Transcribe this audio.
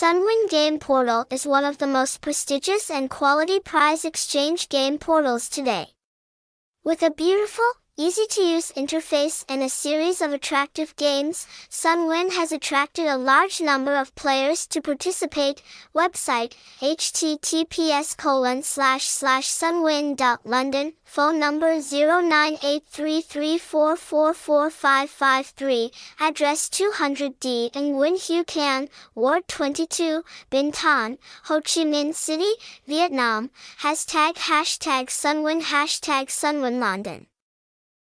Sunwin Game Portal is one of the most prestigious and quality prize exchange game portals today. With a beautiful, easy-to-use interface and a series of attractive games, Sunwin has attracted a large number of players to participate. Website, https colon slash slash sunwin.london, phone number 098334445553, address 200D in Nguyen Huu Canh, Ward 22, Binh Thanh, Ho Chi Minh City, Vietnam, hashtag hashtag Sunwin hashtag Sunwin London.